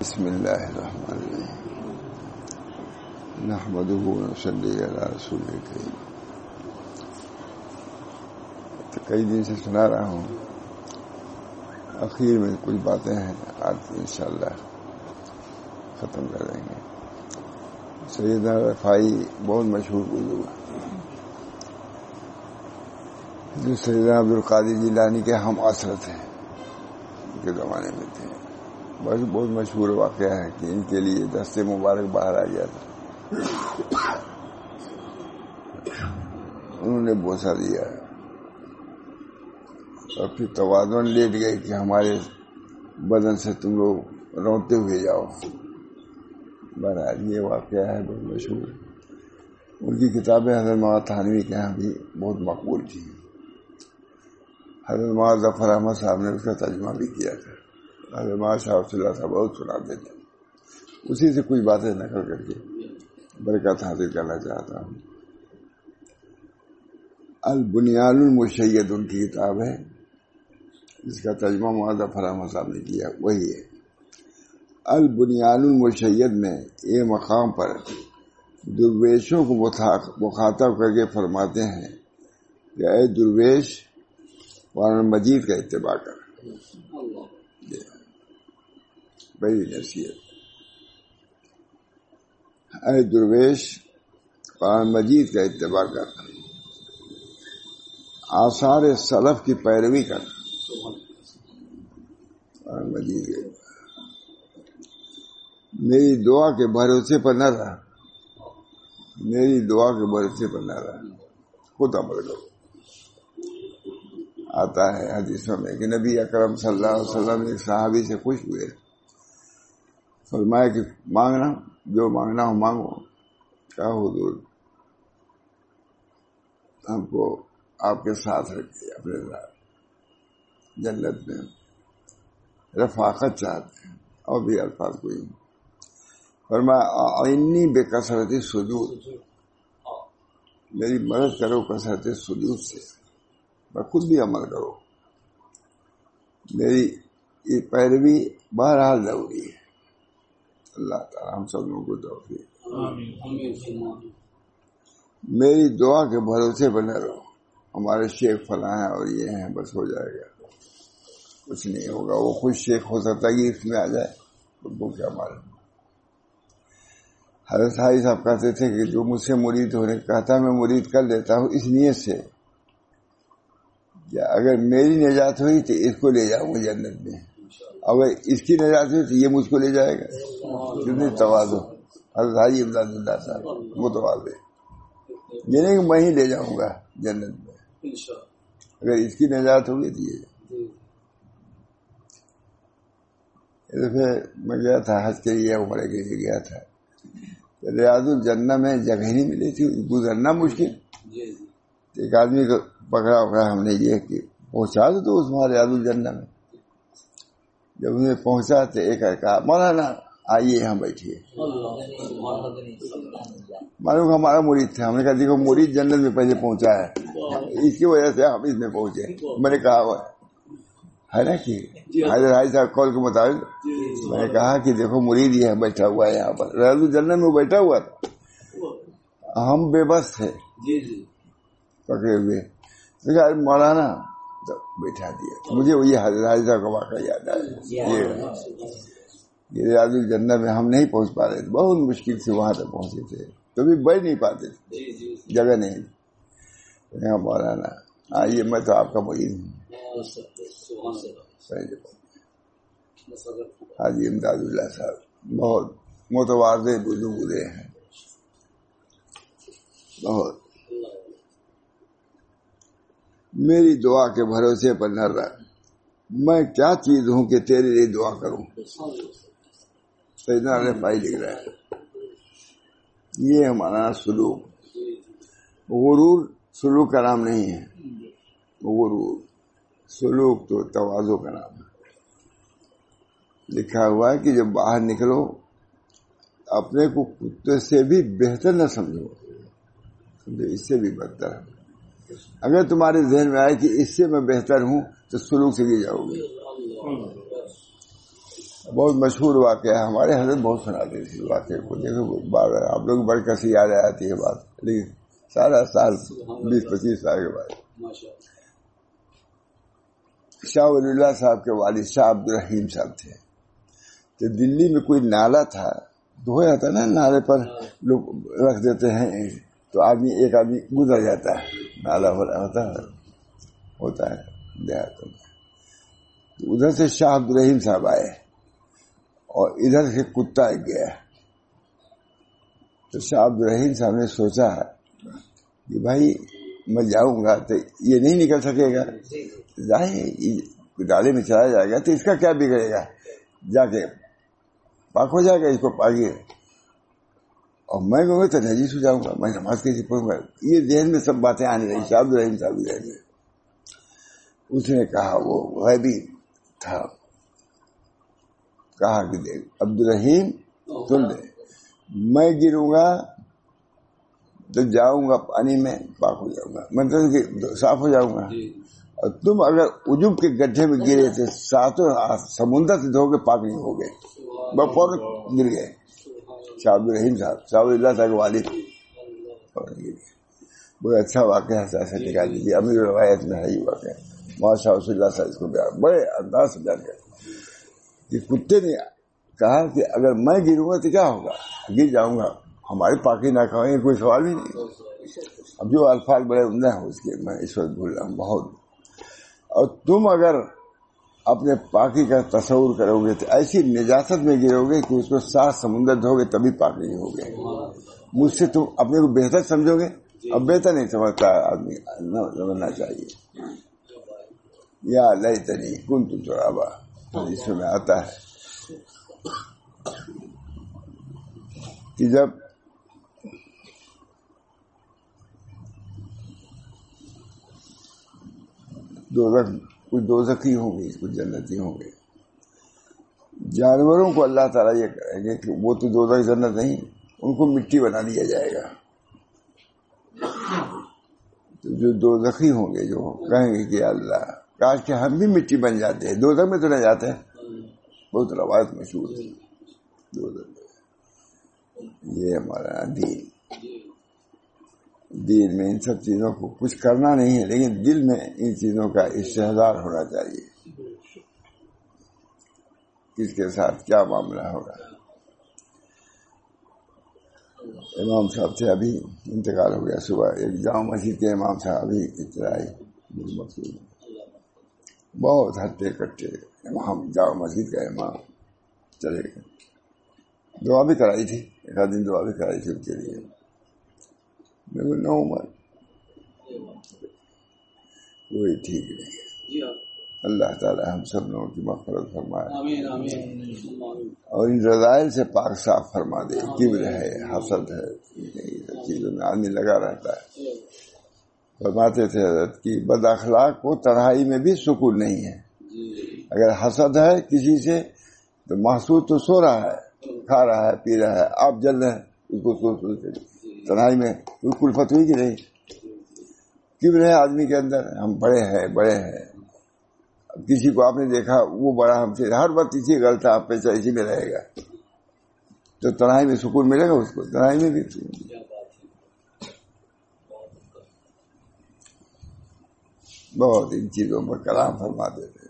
بسم اللہ الرحمن الرحیم۔ نحمده ونصلي على رسول الكريم تو کئی دن سے سنا رہا ہوں۔ اخیر میں کچھ باتیں ہیں۔ آج انشاءاللہ ختم کر دیں گے۔ سیدنا رفائی بہت مشہور بزرگ جو سیدنا عبد القادر جیلانی کے ہم اثرت ہیں۔ کے زمانے میں تھے۔ بس بہت مشہور واقعہ ہے کہ ان کے لیے دستے مبارک باہر آ گیا تھا۔ انہوں نے بوسا دیا۔ اور پھر توازن لیٹ گئے کہ ہمارے بدن سے تم لوگ روتے ہوئے جاؤ۔ بہرحال یہ واقعہ ہے، بہت مشہور۔ ان کی کتابیں حضرت محمد تھانوی کے یہاں بھی بہت مقبول تھی حضرت محمد ظفر احمد صاحب نے اس کا ترجمہ بھی کیا تھا۔ حضرت محمد صاحب صلی اللہ صاحب بہت سناتے تھے اسی سے کچھ باتیں نقل کر کے برکت حاصل کرنا چاہتا ہوں۔ البنیاد المشید ان کی کتاب ہے۔ جس کا ترجمہ محمد ظفر احمد صاحب نے کیا، وہی ہے۔ البنیاد المشید میں یہ مقام پر درویشوں کو مخاطب کر کے فرماتے ہیں کہ اے درویش قرآن مجید کا اتباع کر بڑی نصیحت۔ اے درویش، قرآن مجید کا اتباع کر۔ آثار سلف کی پیروی کر۔ قرآن مجید کے میری دعا کے بھروسے پر نہ رہا۔ میری دعا کے بھروسے پر نہ رہا۔ خود عمل کرو۔ آتا ہے حدیثوں میں کہ نبی اکرم صلی اللہ علیہ وسلم ایک صحابی سے خوش ہوئے۔ فرمایا کہ مانگنا، جو مانگنا ہو مانگو، کیا حضور؟ ہم کو آپ کے ساتھ رکھے اپنے ساتھ۔ جنت میں رفاقت چاہتے ہیں، اور بھی الفاظ کوئی فرمایا آئینی بے کثرت سجود۔ میری مدد کرو کثرت سجود سے۔ میں خود بھی عمل کرو۔ میری یہ پیروی بہرحال ضروری ہے۔ اللہ تعالیٰ ہم سب لوگوں کو توفیق میری دعا کے بھروسے بنے رہو۔ ہمارے شیخ فلاں ہیں اور یہ ہیں بس ہو جائے گا۔ کچھ نہیں ہوگا۔ وہ خود شیخ ہو سکتا ہے کہ اس میں آ جائے۔ تو وہ کیا معلوم حضرت صاحب صاحب کہتے تھے کہ جو مجھ سے مرید ہونے کہتا میں مرید کر لیتا ہوں اس نیت سے۔ اگر میری نجات ہوئی تو اس کو لے جاؤں گا جنت میں۔ اگر اس کی نجات ہوئی تو یہ مجھ کو لے جائے گا۔ کتنی توازو حضرت حاجی امداد اللہ صاحب وہ توازے یہ نہیں کہ میں ہی لے جاؤں گا جنت میں۔ اگر اس کی نجات ہوگی تو یہ۔ میں گیا تھا حج کے لیے عمرے کے لیے گیا تھا۔ ریاض الجنہ میں جگہ نہیں ملی تھی گزرنا مشکل۔ ایک آدمی کو پکڑا پکڑا ہم نے یہ کہ پہنچا دو اس وہاں ریاض الجنہ میں۔ جب انہیں پہنچا تو ایک کہا مولانا آئیے یہاں بیٹھیے۔ معلوم ہمارا مرید تھا۔ ہم نے کہا دیکھو مرید جنت میں پہلے پہنچا ہے۔ اس کی وجہ سے ہم اس میں پہنچے۔ میں نے کہا ہے نا کہ حضرت حاج صاحب کال کے مطابق۔ میں نے کہا کہ دیکھو مرید یہ بیٹھا ہوا ہے یہاں پر۔ ریاض الجنہ میں بیٹھا ہوا تھا۔ ہم بے بس تھے۔ پکڑے ہوئے۔ مولانا بیٹھا دیا۔ مجھے وہی حضرت حاج صاحب کا واقعہ یاد آیا۔ یہ ریاض الجنہ میں ہم نہیں پہنچ پا رہے تھے۔ بہت مشکل سے وہاں تک پہنچے تھے۔ کبھی بڑھ نہیں پاتے تھے۔ جگہ نہیں مولانا آئیے میں تو آپ کا مرید ہوں۔ حاجی امداد اللہ صاحب۔ بہت متوازے بزرگ ہیں۔ بہت۔ میری دعا کے بھروسے پر نہ رہ میں کیا چیز ہوں کہ تیرے لیے دعا کروں؟ سیدنا نے پائی لکھ رہا ہے۔ یہ ہمارا سلوک۔ غرور، سلوک کا نام نہیں ہے۔ غرور، سلوک تو توازو کا نام ہے۔ لکھا ہوا ہے کہ جب باہر نکلو، اپنے کو کتے سے بھی بہتر نہ سمجھو۔ اس سے بھی بدتر ہے۔ اگر تمہارے ذہن میں آئے کہ اس سے میں بہتر ہوں تو سلوک سے بھی جاؤ گے۔ بہت مشہور واقعہ ہے۔ ہمارے حضرت بہت سناتے تھے واقعے کو۔ دیکھو، بار آپ لوگ بڑی کسی یاد آتی ہے بات۔ لیکن سارا سال بیس پچیس سال کے بعد۔ شاہ ولی اللہ صاحب کے والد شاہ عبد الرحیم صاحب تھے۔ تو دلی میں کوئی نالا تھا۔ تو ہو جاتا نا نالے پر، لوگ رکھ دیتے ہیں۔ تو آدمی ایک آدمی گزر جاتا ہے نالا ہو رہا ہوتا ہے ہوتا ہے دیہاتوں میں۔ ادھر سے شاہ عبد الرحیم صاحب آئے اور ادھر سے کتا گیا۔ تو شاہ عبد الرحیم صاحب نے سوچا کہ بھائی میں جاؤں گا تو یہ نہیں نکل سکے گا۔ ڈالے میں چلا جائے گا تو اس کا کیا بگڑے گا؟ جا کے پاک ہو جائے گا اس کو پاگیے اور میں کہوں گا تو نجیس ہو جاؤں گا میں نماز کیسے پڑھوں گا؟ یہ ذہن میں سب باتیں آنے رہی شاہ الرحیم صاحب ذہن میں۔ اس نے کہا وہ غیبی تھا۔ کہا کہ دیکھ عبد الرحیم سن لے۔ میں گروں گا تو جاؤں گا پانی میں پاک ہو جاؤں گا۔ مطلب صاف ہو جاؤں گا۔ اور تم اگر عجوب کے گڈھے میں گرے تھے ساتوں سمندر سے دھو کے پاک نہیں ہو گئے بپور گر گئے۔ شاہ عبد الرحیم صاحب شاہ اللہ صاحب والد۔ بہت اچھا واقعہ نکال دیجیے امیر روایت میں ہے یہ واقعہ۔ ماشاء اللہ صاحب اس کو بڑے انداز سے جان گئے کہ کتے نے کہا کہ اگر میں گروں گا تو کیا ہوگا؟ گر جاؤں گا۔ ہماری پاکی نہ کھائیں کوئی سوال بھی نہیں۔ اب جو الفاظ بڑے عمدہ ہیں، اس کے میں اس وقت بھول رہا ہوں، بہت۔ اور تم اگر اپنے پاکی کا تصور کرو گے تو ایسی نجاست میں گرو گے کہ اس کو سات سمندر دھو گے تبھی پاکی ہو گے۔ مجھ سے تم اپنے کو بہتر سمجھو گے؟ اب بہتر نہیں سمجھتا آدمی۔ سمجھنا چاہیے۔ یا لئی تنی کن تو چورا اس میں آتا ہے کہ جب دو کچھ دو زخی ہوں گی، کچھ جنتی ہوں گے۔ جانوروں کو اللہ تعالیٰ یہ کہیں گے کہ وہ تو دو جنت نہیں، ان کو مٹی بنا دیا جائے گا۔ تو جو دو زخی ہوں گے، جو کہیں گے کہ اللہ، کاش کے ہم بھی مٹی بن جاتے ہیں۔ دو میں تو نہ جاتے ہیں۔ بہت روایت مشہور ہے۔ دو یہ ہمارا دین۔ دین میں ان سب چیزوں کو کچھ کرنا نہیں ہے، لیکن دل میں ان چیزوں کا استحدار ہونا چاہیے۔ کس کے ساتھ کیا معاملہ ہوگا؟ امام صاحب تھے ابھی انتقال ہو گیا، صبح ایک جامع مسجد کے امام صاحب ابھی اطلاعی بہت ہٹے کٹے امام، جامع مسجد کا امام چلے گئے۔ دعا بھی کرائی تھی، ایک دن دعا بھی کرائی تھی ان کے لیے۔ نو عمر کوئی ٹھیک نہیں اللہ تعالی ہم سب لوگوں کی مفرت فرمائے۔ اور ان رضائل سے پاک صاف فرما دے۔ کبر ہے حسد ہے چیزوں میں آدمی لگا رہتا ہے۔ فرماتے تھے حضرت کی بد اخلاق کو تڑھائی میں بھی سکون نہیں ہے۔ اگر حسد ہے کسی سے تو محسوس تو سو رہا ہے کھا رہا ہے پی رہا ہے آپ جل رہے ہیں اس کو تنہائی میں کوئی کلفت ہوئی کہ نہیں۔ کیوں رہے آدمی کے اندر؟ ہم بڑے ہیں بڑے ہیں۔ کسی کو آپ نے دیکھا، وہ بڑا ہم سے، ہر وقت اسی غلط آپ پیسہ اسی میں رہے گا۔ تو تنہائی میں سکون ملے گا اس کو؟ تنہائی میں بھی۔ سکون بہت ان چیزوں پر کلام فرما دیتے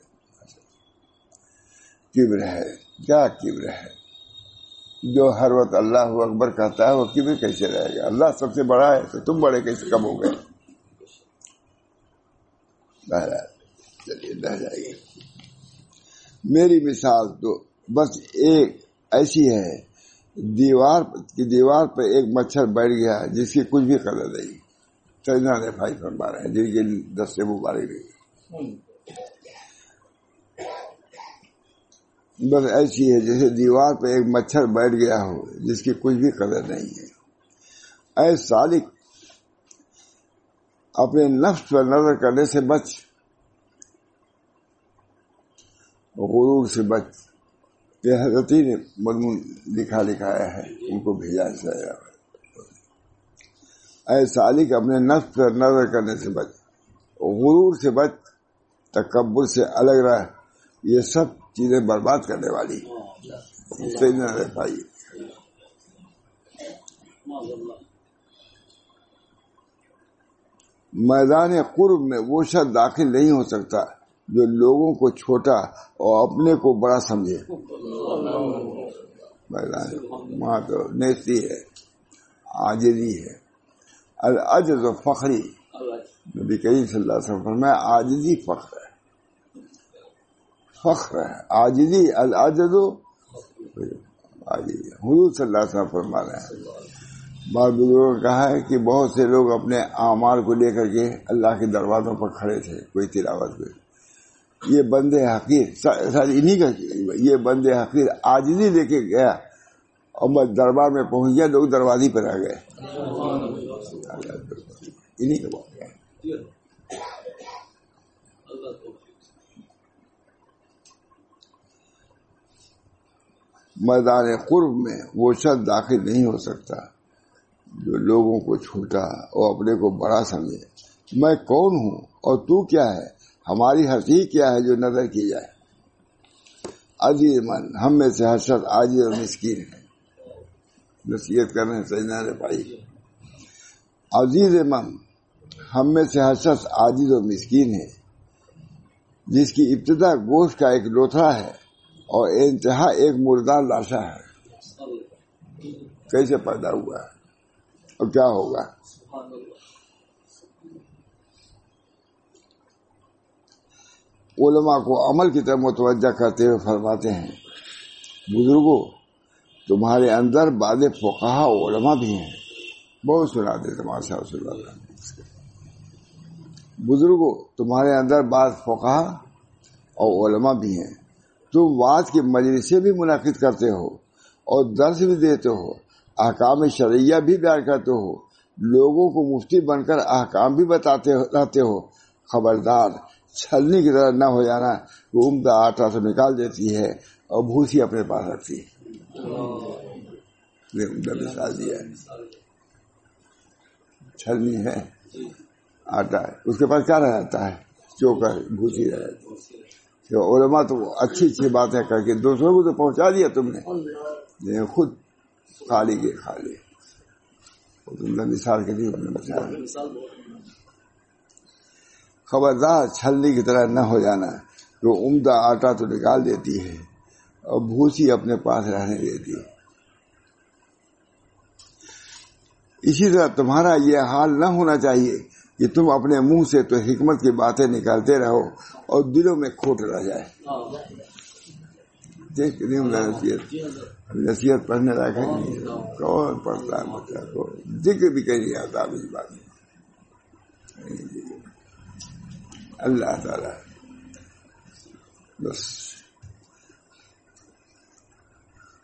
کبر ہے کیا کبر ہے جو ہر وقت اللہ اکبر کہتا ہے وہ کبر کیسے رہے گا؟ اللہ سب سے بڑا ہے، تو تم بڑے کیسے کم ہو گئے؟ چلیے رہ جائیے۔ میری مثال تو بس ایک ایسی ہے، دیوار کی دیوار پہ ایک مچھر بیٹھ گیا جس کی کچھ بھی قدر نہیں۔ سجنا نے بھائی فرما رہے ہیں، جن کے دس سے مبارک نہیں۔ بس ایسی ہے جیسے دیوار پہ ایک مچھر بیٹھ گیا ہو، جس کی کچھ بھی قدر نہیں ہے۔ اے سالک، اپنے نفس پر نظر کرنے سے بچ۔ غرور سے بچ۔ یہ حضرت نے مضمون لکھا لکھایا ہے، ان کو بھیجا اے سالک، اپنے نفس پر نظر کرنے سے بچ۔ غرور سے بچ، تکبر سے الگ رہ۔ یہ سب چیزیں برباد کرنے والی۔ صحیح نہ رہ پائی میدان قرب میں وہ شخص داخل نہیں ہو سکتا جو لوگوں کو چھوٹا اور اپنے کو بڑا سمجھے۔ میدان وہاں تو نیتی ہے آجری ہے۔ العجز و فخری۔ نبی کریم صلی اللہ علیہ وسلم میں آجزی فخر ہے۔ فخر ہے آجزی العجز حضور صلی اللہ علیہ وسلم فرما رہے ہیں۔ بعض بزرگوں نے کہا ہے کہ بہت سے لوگ اپنے اعمال کو لے کر کے اللہ کے دروازوں پر کھڑے تھے، کوئی تلاوت کوئی۔ یہ بندے حقیر، ساری انہیں کا یہ بندے حقیر آج لے کے گیا اور میں دربار میں پہنچ گیا، لوگ دروازے پر آ گئے۔ انہیں کا میدان قرب میں وہ شخص داخل نہیں ہو سکتا، جو لوگوں کو چھوٹا اور اپنے کو بڑا سمجھے۔ میں کون ہوں اور تو کیا ہے؟ ہماری ہنسی کیا ہے جو نظر کی جائے؟ عزیز من، ہم میں سے ہر شخص عاجز اور مسکین ہے۔ نصیحت کرنے سجنا نے پائی عزیز من، ہم میں سے ہر شخص عاجز اور مسکین ہے۔ جس کی ابتدا گوشت کا ایک لوتھڑا ہے۔ اور انتہا ایک مردار لاشا ہے۔ کیسے پیدا ہوا ہے؟ اور کیا ہوگا؟ علماء کو عمل کی طرف متوجہ کرتے ہوئے فرماتے ہیں بزرگوں تمہارے اندر بعد فقہ علماء بھی ہیں۔ بہت سنا دیتے ماشاء اللہ بزرگوں تمہارے اندر بعض فقہ اور علماء بھی ہیں۔ تم بعض کے مجلسیں بھی منعقد کرتے ہو اور درس بھی دیتے ہو، احکام شرعیہ بھی بیان کرتے ہو، لوگوں کو مفتی بن کر احکام بھی بتاتے رہتے ہو، خبردار، چھلنی کی طرح نہ ہو جانا، وہ عمدہ آٹا سے نکال دیتی ہے اور بھوسی اپنے پاس رکھتی ہے۔ چھلنی ہے، آٹا ہے۔ اس کے پاس کیا رہ جاتا ہے؟ چوکر، بھوسی رہ جاتی علماء تو اچھی اچھی باتیں کر کے دوسروں کو تو پہنچا دیا تم نے۔ خود خالی کے خالی۔ مثال کے لیے خبردار چھلنی کی طرح نہ ہو جانا۔ جو عمدہ آٹا تو نکال دیتی ہے اور بھوسی اپنے پاس رہنے دیتی ہے۔ اسی طرح تمہارا یہ حال نہ ہونا چاہیے۔ کہ تم اپنے منہ سے تو حکمت کی باتیں نکالتے رہو اور دلوں میں کھوٹ رہ جائے۔ دیکھ نصیحت۔ نصیحت پڑھنے لائق ہے کون پڑھتا ہے؟ بچہ کو۔ ذکر بھی کہیں نہیں آتا اب اس بات۔ اللہ تعالی۔ بس۔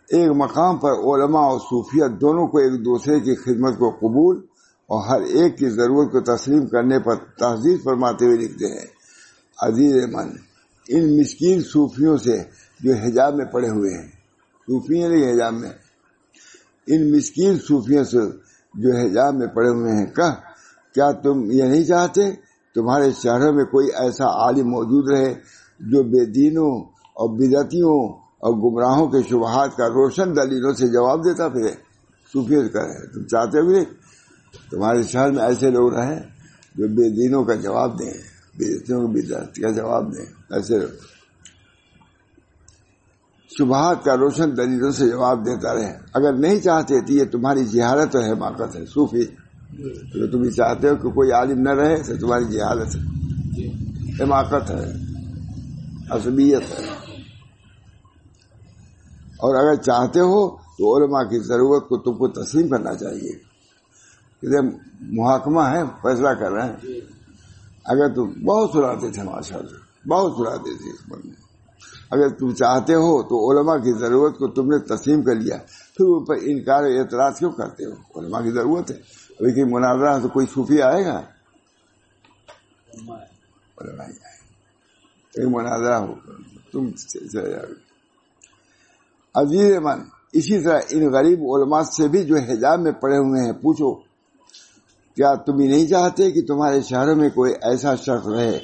ایک مقام پر علماء اور صوفیت دونوں کو ایک دوسرے کی خدمت کو قبول اور ہر ایک کی ضرورت کو تسلیم کرنے پر تحزیر فرماتے ہوئے لکھتے ہیں۔ عزیز من ان مسکین صوفیوں سے جو حجاب میں پڑے ہوئے ہیں صوفی نہیں حجاب میں، ان مسکین صوفیوں سے جو حجاب میں پڑے ہوئے ہیں کہ کیا تم یہ نہیں چاہتے؟ تمہارے شہروں میں کوئی ایسا عالم موجود رہے جو بے دینوں اور بدعتیوں اور گمراہوں کے شبہات کا روشن دلیلوں سے جواب دیتا پھر صوفیت کا ہے تم چاہتے ہوئے؟ تمہارے شہر میں ایسے لوگ رہے جو بے دینوں کا جواب دیں بےدتیوں کو بدعت کا جواب دیں، ایسے شبہات کا روشن دلیلوں سے جواب دیتا رہے۔ اگر نہیں چاہتے تو یہ تمہاری جہالت اور حماقت ہے، صوفی۔ اگر تم یہ چاہتے ہو کہ کوئی عالم نہ رہے تو تمہاری جہالت ہے۔ حماقت ہے، عصبیت ہے۔ اور اگر چاہتے ہو تو علماء کی ضرورت کو تم کو تسلیم کرنا چاہیے۔ محاکمہ ہے فیصلہ کر رہے ہیں۔ اگر تم بہت سناتے تھے ماشاء اللہ بہت سناتے تھے اس پر میں اگر تم چاہتے ہو تو علماء کی ضرورت کو تم نے تسلیم کر لیا۔ پھر ان پر انکار اعتراض کیوں کرتے ہو؟ علماء کی ضرورت ہے۔ لیکن مناظرہ تو کوئی صوفی آئے گا؟ مناظرہ ہو۔ تم عزیز من اسی طرح ان غریب علماء سے بھی جو حجاب میں پڑے ہوئے ہیں پوچھو۔ کیا تم ہی نہیں چاہتے کہ تمہارے شہروں میں کوئی ایسا شخص رہے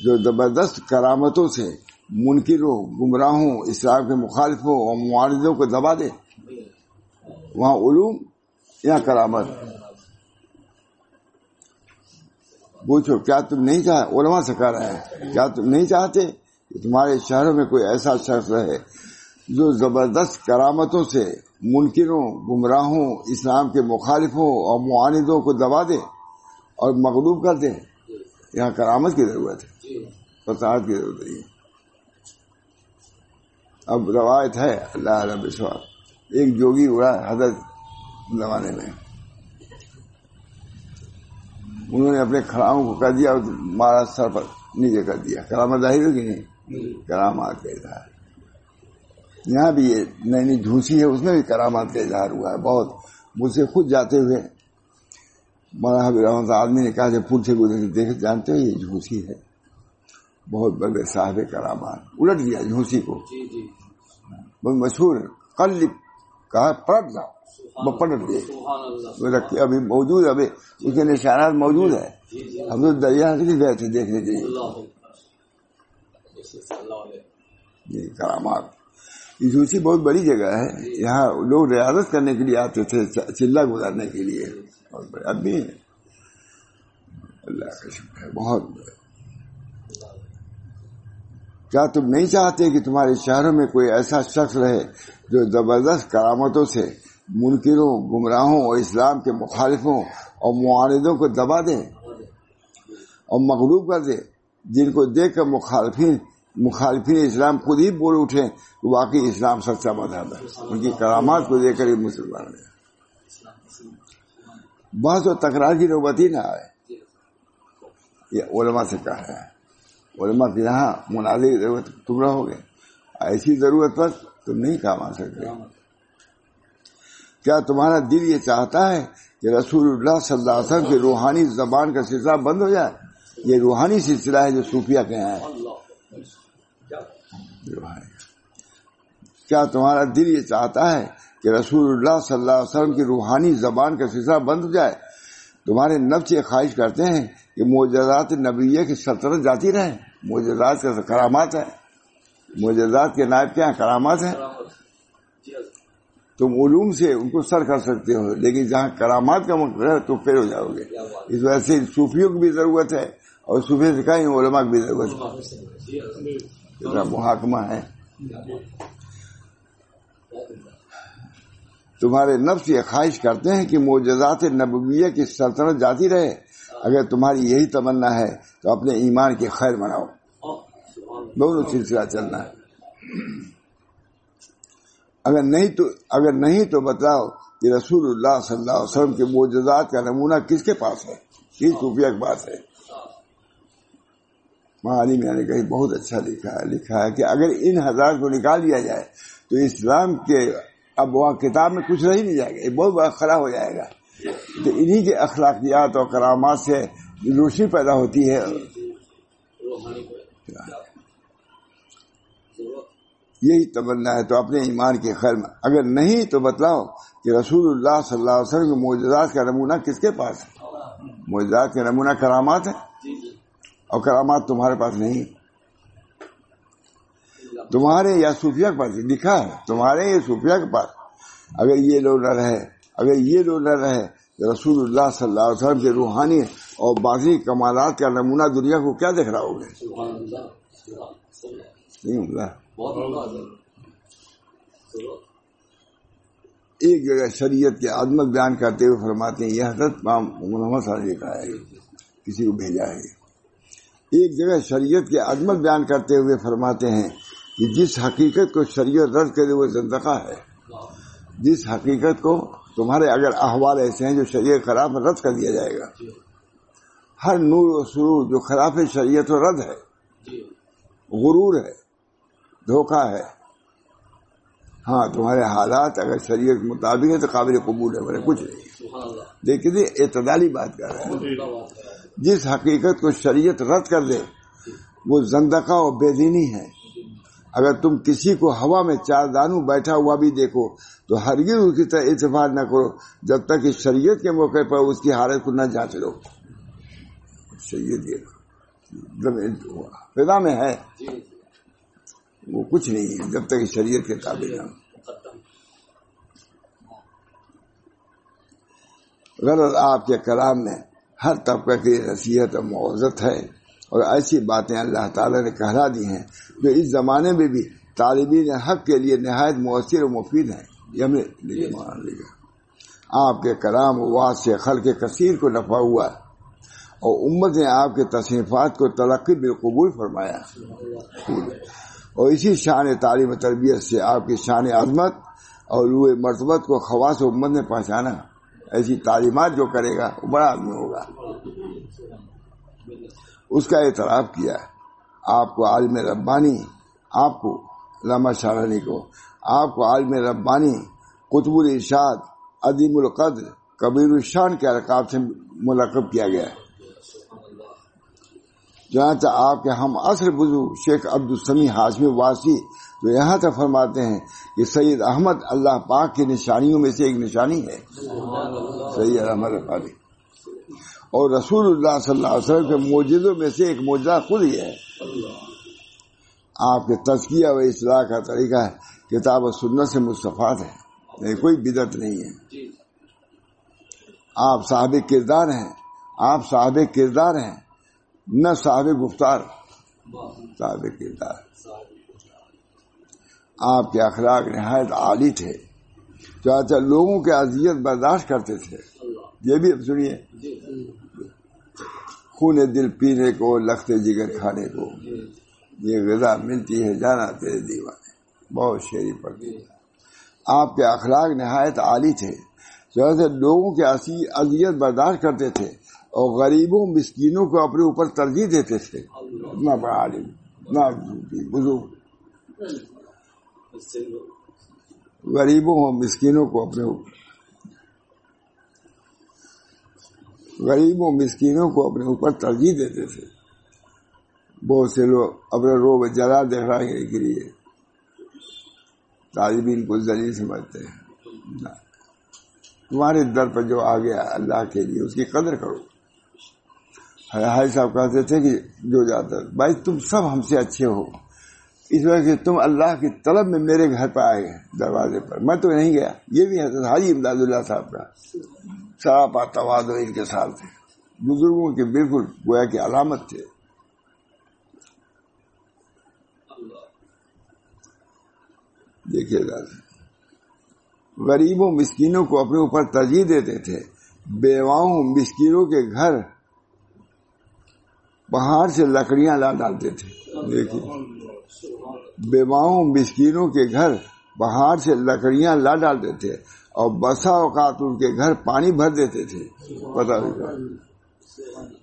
جو زبردست کرامتوں سے منکروں، گمراہوں، اسلام کے مخالفوں اور معاندوں کو دبا دے؟ وہاں علوم یا کرامت؟ پوچھو، کیا تم نہیں چاہ، علماء سے کہہ رہے ہیں، کیا تم نہیں چاہتے کہ تمہارے شہروں میں کوئی ایسا شخص رہے جو زبردست کرامتوں سے منکروں گمراہوں اسلام کے مخالفوں اور معاندوں کو دبا دے اور مغلوب کر دے یہاں کرامت کی ضرورت ہے فساد کی ضرورت نہیں ہے۔ اب روایت ہے اللہ علیہ وسلم ایک جوگی ہوا حضرت زمانے میں۔ انہوں نے اپنے کھڑاؤں کو کر دیا اور مارا سر پر نیچے کر دیا۔ کرامت ظاہر ہو کہ نہیں؟ کرامات کا اظہار یہاں بھی یہ نئی نئی جھوسی ہے اس میں بھی کرامات کا اظہار ہوا ہے بہت۔ مجھ سے خود جاتے ہوئے مولانا حبیب رحمت آدمی نے کہا جب پل سے گزر دیکھ جانتے ہو یہ جھوسی ہے۔ بہت بڑے صاحب کرامات الٹ دیا جھوسی کو۔ بہت مشہور کل کہا پلٹ جاؤ وہ پلٹ گئے ابھی موجود ابھی اس کے نشانات موجود ہے ہم تو دریا سے گئے تھے دیکھنے کے لیے۔ کرامات۔ جھوسی بہت بڑی جگہ ہے۔ یہاں لوگ ریاضت کرنے کے لیے آتے تھے، چلا گزارنے کے لیے۔ بہت بڑے اب بھی اللہ کا شکر ہے، بہت کیا تم نہیں چاہتے کہ تمہارے شہروں میں کوئی ایسا شخص رہے جو زبردست کرامتوں سے منکروں، گمراہوں اور اسلام کے مخالفوں اور معاندوں کو دبا دے اور مغلوب کر دے جن کو دیکھ کر مخالفین مخالفین اسلام خود ہی بول اٹھے واقعی اسلام سچا مذہب ہے ان کی کرامات کو دیکھ کر ہی مسلمان ہے بہت و تکرار کی نوبت ہی نہ آئے۔ یہ علماء سے کہا ہے۔ علماء کی یہاں منازع کی ضرورت تم رہو گے۔ ایسی ضرورت پر تم نہیں کام آ سکتے۔ کیا تمہارا دل یہ چاہتا ہے کہ رسول اللہ صلی اللہ علیہ وسلم کی روحانی زبان کا سلسلہ بند ہو جائے؟ یہ روحانی سلسلہ ہے جو صوفیہ کے ہیں کیا تمہارا دل یہ چاہتا ہے کہ رسول اللہ صلی اللہ علیہ وسلم کی روحانی زبان کا سلسلہ بند ہو جائے؟ تمہارے نفس یہ خواہش کرتے ہیں کہ معجزات نبیہ کی سلطنت جاتی رہے۔ معجزات کا کرامات ہے معجزات کے نائب کیا کرامات ہیں۔ تم علوم سے ان کو سر کر سکتے ہو، لیکن جہاں کرامات کا مقصد ہے تو پھر ہو جاؤ گے۔ اس وجہ سے صوفیوں کی بھی ضرورت ہے اور صوفی سے کہیں علماء کی بھی ضرورت ہے۔ محاکمہ ہے۔ تمہارے نفس یہ خواہش کرتے ہیں کہ معجزات نبویہ کی سلطنت جاتی رہے۔ اگر تمہاری یہی تمنا ہے تو اپنے ایمان کی خیر مناؤ۔ دونوں سلسلہ چلنا ہے۔ اگر نہیں تو اگر نہیں تو بتاؤ کہ رسول اللہ صلی اللہ علیہ وسلم کے معجزات کا نمونہ کس کے پاس ہے؟ کس صوفیہ کے پاس ہے۔ علی میں نے کہیں بہت اچھا لکھا ہے لکھا ہے کہ اگر ان حضرات کو نکال دیا جائے تو اسلام کے اب وہاں کتاب میں کچھ رہ نہیں جائے گا، یہ بہت بڑا خرا ہو جائے گا۔ تو انہی کے اخلاقیات اور کرامات سے روشنی پیدا ہوتی ہے۔ یہی تمنا ہے تو اپنے ایمان کے خیر میں۔ اگر نہیں تو بتلاؤ کہ رسول اللہ صلی اللہ علیہ وسلم کے معجزات کا نمونہ کس کے پاس ہے؟ معجزات کا نمونہ کرامات ہے اور کرامات تمہارے پاس نہیں۔ تمہارے یا صوفیہ کے پاس لکھا ہے۔ تمہارے یا صوفیہ کے پاس۔ اگر یہ لوگ نہ رہے، اگر یہ لوگ نہ رہے رسول اللہ صلی اللہ علیہ وسلم کے روحانی اور باقی کمالات کا نمونہ دنیا کو کیا دیکھ رہا ہوگا۔ ایک جگہ شریعت کے عظمت بیان کرتے ہوئے فرماتے ہیں، یہ حضرت محمد صلی اللہ کا ہے، کسی کو بھیجا ہے۔ ایک جگہ شریعت کے عظمت بیان کرتے ہوئے فرماتے ہیں کہ جس حقیقت کو شریعت رد کرے وہ زندقہ ہے۔ جس حقیقت کو تمہارے اگر احوال ایسے ہیں جو شریعت خراب رد کر دیا جائے گا۔ ہر نور و سرور جو خلاف شریعت و رد ہے غرور ہے دھوکہ ہے۔ ہاں تمہارے حالات اگر شریعت مطابق ہے تو قابل قبول ہے میرے کچھ نہیں۔ دیکھیے اعتدالی بات کر رہے ہیں۔ جس حقیقت کو شریعت رد کر دے، وہ زندقہ اور بے دینی ہے۔ اگر تم کسی کو ہوا میں چار دانو بیٹھا ہوا بھی دیکھو، تو ہرگز اس کی طرح اتفاق نہ کرو، جب تک کہ شریعت کے موقع پر اس کی حالت کو نہ جانچ لو۔ مطلب فضا میں ہے۔ وہ کچھ نہیں ہے جب تک شریعت کے تابع نہ غرض آپ کے کلام میں ہر طبقہ کی نصیحت اور معذت ہے اور ایسی باتیں اللہ تعالی نے کہلا دی ہیں جو اس زمانے میں بھی طالبین حق کے لیے نہایت مؤثر و مفید ہیں۔ یہ ہم نے مان لیا آپ کے کلام واضح سے خل کے کثیر کو نفع ہوا اور امت نے آپ کے تصنیفات کو تلقی بالقبول فرمایا۔ اور اسی شان تعلیم تربیت سے آپ کی شان عظمت اور روح مرتبت کو خواص و امت نے پہچانا۔ ایسی تعلیمات جو کرے گا، وہ بڑا آدمی ہوگا۔ اس کا اعتراف کیا۔ آپ کو عالم ربانی، آپ کو لمحہ شارانی کو، آپ کو عالم ربانی، قطب الرشاد عدیم القدر، کبیر الشان کے القاب سے ملقب کیا گیا۔ چنانچہ آپ کے ہم عصر بزرگ شیخ عبد السمی ہاشمی واسی جو یہاں تک فرماتے ہیں کہ سید احمد اللہ پاک کی نشانیوں میں سے ایک نشانی ہے۔ سید احمد علی اور رسول اللہ صلی اللہ علیہ وسلم کے موجودوں میں سے ایک موجودہ خود ہی ہے۔ آپ کے تزکیہ و اصلاح کا طریقہ ہے۔ کتاب و سنت سے مستفاد ہے۔ یعنی کوئی بدت نہیں ہے۔ آپ صاحب کردار ہیں۔ آپ صاحب کردار ہیں۔ نہ صاحب گفتار۔ صاحب کردار۔ آپ کے اخلاق نہایت عالی تھے چاچا لوگوں کے اذیت برداشت کرتے تھے۔ یہ بھی اب سنیے۔ خون دل پینے کو لختے جگر کھانے کو۔ یہ غذا ملتی ہے، جانا تیرے دیوانے۔ بہت شیری پڑتی آپ کے اخلاق نہایت عالی تھے چاہتے لوگوں کے اذیت برداشت کرتے تھے اور غریبوں، مسکینوں کو اپنے اوپر ترجیح دیتے تھے۔ اتنا بڑا عالم، اتنا بزرگ۔ غریبوں اور مسکینوں کو اپنے غریبوں مسکینوں کو اپنے اوپر ترجیح دیتے تھے۔ بہت سے لوگ اپنے روب جلا دکھانے کے لیے طالبین کو ذریعے سمجھتے ہیں۔ تمہارے در پر جو آ گیا اللہ کے لیے اس کی قدر کرو۔ حاج صاحب کہتے تھے کہ جو جاتا بھائی تم سب ہم سے اچھے ہو۔ اس وجہ سے تم اللہ کی طلب میں میرے گھر پہ آئے دروازے پر۔ میں تو نہیں گیا۔ یہ بھی حضرت حاجی امداد اللہ صاحب کا سراپا تواد ان کے ساتھ تھے۔ بزرگوں کے بالکل گویا کی علامت تھے۔ دیکھیے غریبوں مسکینوں کو اپنے اوپر ترجیح دیتے تھے۔ بیواؤں مسکینوں کے گھر پہاڑ سے لکڑیاں لا ڈالتے تھے۔ دیکھیے۔ بیواؤں مسکینوں کے گھر پہاڑ سے لکڑیاں لا ڈالتے تھے اور بسا اوقات ان کے گھر پانی بھر دیتے تھے۔ پتا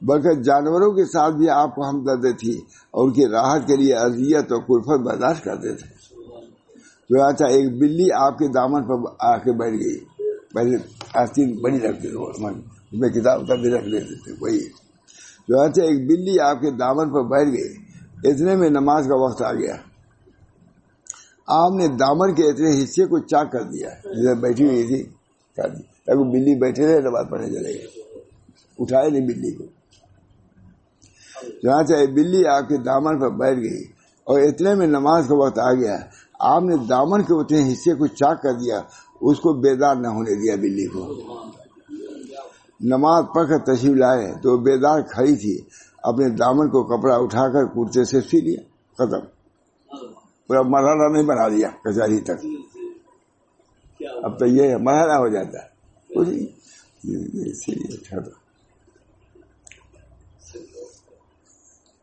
بلکہ جانوروں کے ساتھ بھی آپ کو ہمدردی تھی اور ان کی راحت کے لیے اذیت اور کلفت برداشت کرتے تھے۔ تو اچھا ایک بلی آپ کے دامن پر آ کے بیٹھ گئی۔ پہلے آستین بڑی رکھتے تھے میں کتاب کا بھی رکھ لیتے تھے، وہی۔ جو اچھا ایک بلی آپ کے دامن پر بیٹھ گئی۔ اتنے میں نماز کا وقت آ گیا۔ آپ نے دامن کے اتنے حصے کو چاک کر دیا۔ جدھر بیٹھی ہوئی تھی کر دی تاکہ بلی بیٹھے رہے نماز پڑھنے چلے گئے۔ اٹھائے نہیں بلی کو۔ جہاں چاہے بلی آپ کے دامن پر بیٹھ گئی اور اتنے میں نماز کا وقت آ گیا۔ آپ نے دامن کے اتنے حصے کو چاک کر دیا، اس کو بیدار نہ ہونے دیا بلی کو۔ نماز پڑھ کر تشریف لائے تو بیدار کھڑی تھی۔ اپنے دامن کو کپڑا اٹھا کر کرتے سے سی لیا، ختم۔ پورا مرحلہ نہیں بنا دیا، کچہری تک۔ اب تو یہ مرحلہ ہو جاتا ہے۔ اچھا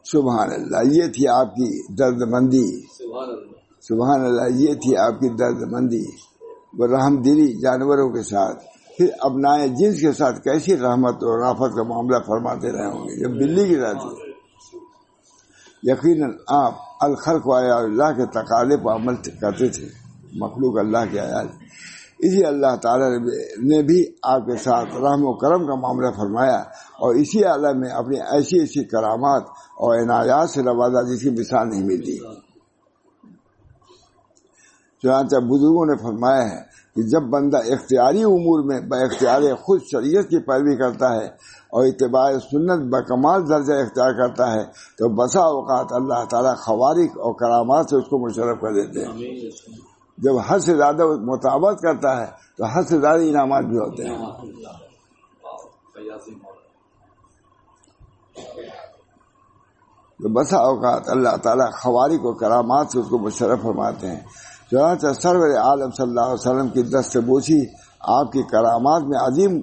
سبحان اللہ، یہ تھی آپ کی درد مندی سبحان اللہ، یہ تھی آپ کی درد مندی وہ رحم دلی جانوروں کے ساتھ۔ پھر اپنائے جنس کے ساتھ کیسی رحمت اور رافت کا معاملہ فرماتے رہے ہوں گے؟ جب بلی کی رہتی یقیناً آپ الخلق و اللہ کے تقالے پر عمل کرتے تھے۔ مخلوق اللہ کے آیات اسی اللہ تعالی نے بھی آپ کے ساتھ رحم و کرم کا معاملہ فرمایا اور اسی عالم میں اپنی ایسی ایسی کرامات اور عنایات سے نوازا جس کی مثال نہیں ملتی چنانچہ بزرگوں نے فرمایا ہے کہ جب بندہ اختیاری امور میں با اختیار خود شریعت کی پیروی کرتا ہے اور اتباع سنت بکمال درجہ اختیار کرتا ہے تو بسا اوقات اللہ تعالیٰ خوارق اور کرامات سے اس کو مشرف کر دیتے ہیں۔ جب حد سے زیادہ مطابق کرتا ہے تو حد سے زیادہ انعامات بھی ہوتے ہیں۔ بسا اوقات اللہ تعالیٰ خوارق و کرامات سے اس کو مشرف فرماتے ہیں۔ چنانچہ سرور عالم صلی اللہ علیہ وسلم کی دست بوسی آپ کی کرامات میں عظیم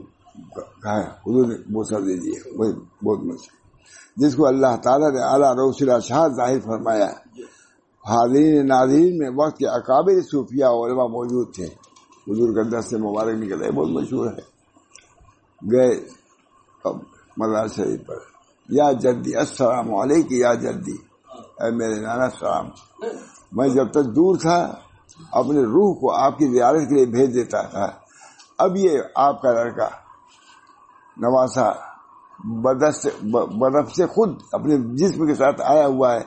ہے۔ حضور نے بوسر دے دیے۔ وہی بہت مشکل جس کو اللہ تعالیٰ نے اعلیٰ روسلا شاہ ظاہر فرمایا۔ حاضرین ناظرین میں وقت کے اکابر صوفیہ علماء موجود تھے۔ حضور کا دست مبارک نکل رہے بہت مشہور ہے۔ گئے مزار شریف پر۔ یا جدی، السلام علیکم یا جدی۔ اے میرے نانا السلام میں جب تک دور تھا اپنے روح کو آپ کی زیارت کے لیے بھیج دیتا تھا اب یہ آپ کا لڑکا نواسا بدف سے خود اپنے جسم کے ساتھ آیا ہوا ہے۔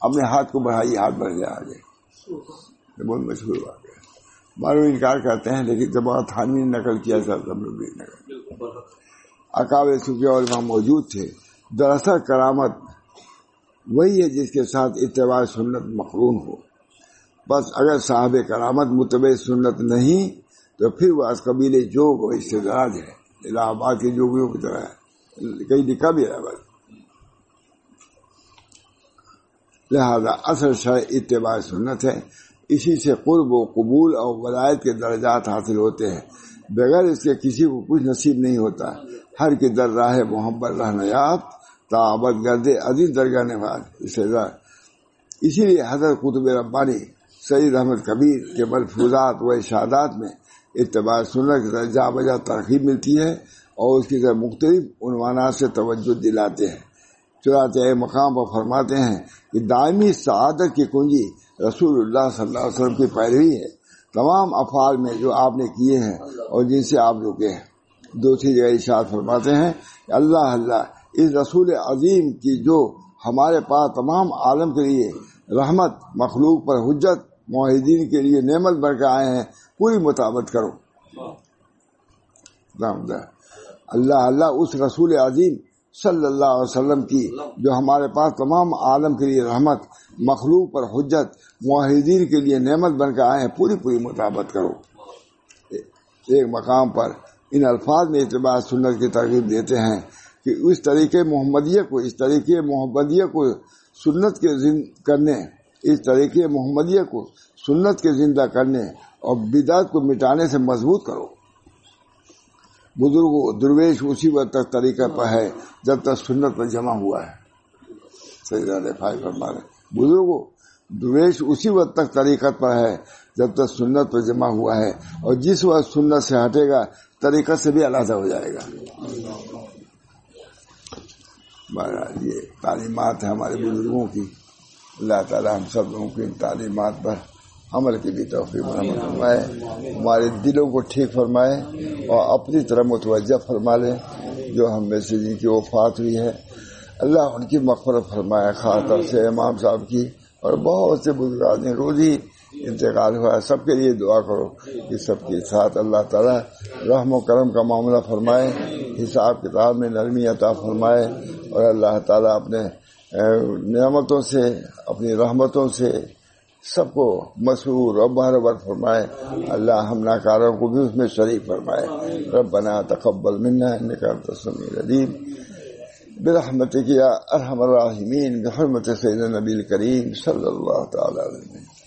اپنے ہاتھ کو بڑھائی، ہاتھ بڑھ جائے آگے۔ بہت مشہور ہوا گیا معلوم انکار کرتے ہیں، لیکن جب تھانوی نے نقل کیا تھا، تب لوگ بھی نقل۔ اکاب صوفیہ اور وہاں موجود تھے۔ دراصل کرامت وہی ہے جس کے ساتھ اتباع سنت مقرون ہو۔ بس اگر صاحب کرامت متبع سنت نہیں، تو پھر وہ از قبیل جوگ و اشتدار ہے، الہ آباد کے جوگیوں کی طرح ہے۔ کہیں لکھا بھی ہے بس۔ لہذا اصل شرح اتباع سنت ہے۔ اسی سے قرب و قبول اور ولایت کے درجات حاصل ہوتے ہیں۔ بغیر اس کے کسی کو کچھ نصیب نہیں ہوتا۔ ہر کی در راہ محبت رہنا یاب تعبت گردے عزیز درگاہ نواز۔ اسی لیے حضرت قطب ربانی سعید احمد کبیر کے ملفوظات و اشادات میں اتباع سنت کی جا بجا ترغیب ملتی ہے اور اس کی طرح مختلف عنوانات سے توجہ دلاتے ہیں۔ چنانچہ مقام پر فرماتے ہیں کہ دائمی سعادت کی کنجی رسول اللہ صلی اللہ علیہ وسلم کی پیروی ہے۔ تمام افعال میں جو آپ نے کیے ہیں اور جن سے آپ رکے ہیں۔ دوسری جگہ اشاعت فرماتے ہیں کہ اللہ اللہ، اس رسول عظیم کی جو ہمارے پاس تمام عالم کے لیے رحمت، مخلوق پر حجت معاہدین کے لیے نعمت بڑھ کے آئے ہیں، پوری مطابق کرو۔ اللہ اللہ اس رسول عظیم صلی اللہ علیہ وسلم کی، جو ہمارے پاس تمام عالم کے لیے رحمت، مخلوق پر حجت، معاہدین کے لیے نعمت بن کے آئے ہیں، پوری پوری مطابق کرو۔ ایک مقام پر ان الفاظ میں اعتبار سنت کی ترغیب دیتے ہیں کہ اس طریقے محمدیہ کو، اس طریقے محمدیہ کو سنت کے کرنے اس طریقے محمدیہ کو سنت کے زندہ کرنے اور بدعت کو مٹانے سے مضبوط کرو۔ بزرگوں، درویش اسی وقت تک طریقہ پر ہے جب تک سنت پر جمع ہوا ہے۔ بزرگوں، درویش اسی وقت تک طریقت پر ہے جب تک سنت پر جمع ہوا ہے اور جس وقت سنت سے ہٹے گا، طریقہ سے بھی علیحدہ ہو جائے گا۔ یہ تعلیمات ہیں ہمارے بزرگوں کی۔ اللہ تعالیٰ ہم سب لوگوں کی تعلیمات پر عمل کی بھی توفیق فرمائے۔ ہمارے دلوں کو ٹھیک فرمائے اور اپنی طرح متوجہ فرما لے، جو ہم میں سے جن کی وفات ہوئی ہے۔ اللہ ان کی مغفرت فرمائے، خاطر سے امام صاحب کی اور بہت سے بزرگ آدمی روز ہی انتقال ہوا ہے۔ سب کے لیے دعا کرو کہ سب کے ساتھ اللہ تعالیٰ رحم و کرم کا معاملہ فرمائے، حساب کتاب میں نرمی عطا فرمائے اور اللہ تعالیٰ اپنے نعمتوں سے، اپنی رحمتوں سے سب کو مسرور اور بہربر فرمائے، اللہ ہم ناکاروں کو بھی اس میں شریک فرمائے۔ ربنا تقبل منا نکال انت السميع برحمت کیا ارحم الراحمين بحرمت سید نبی الكريم صلی اللہ تعالی علیہ وسلم۔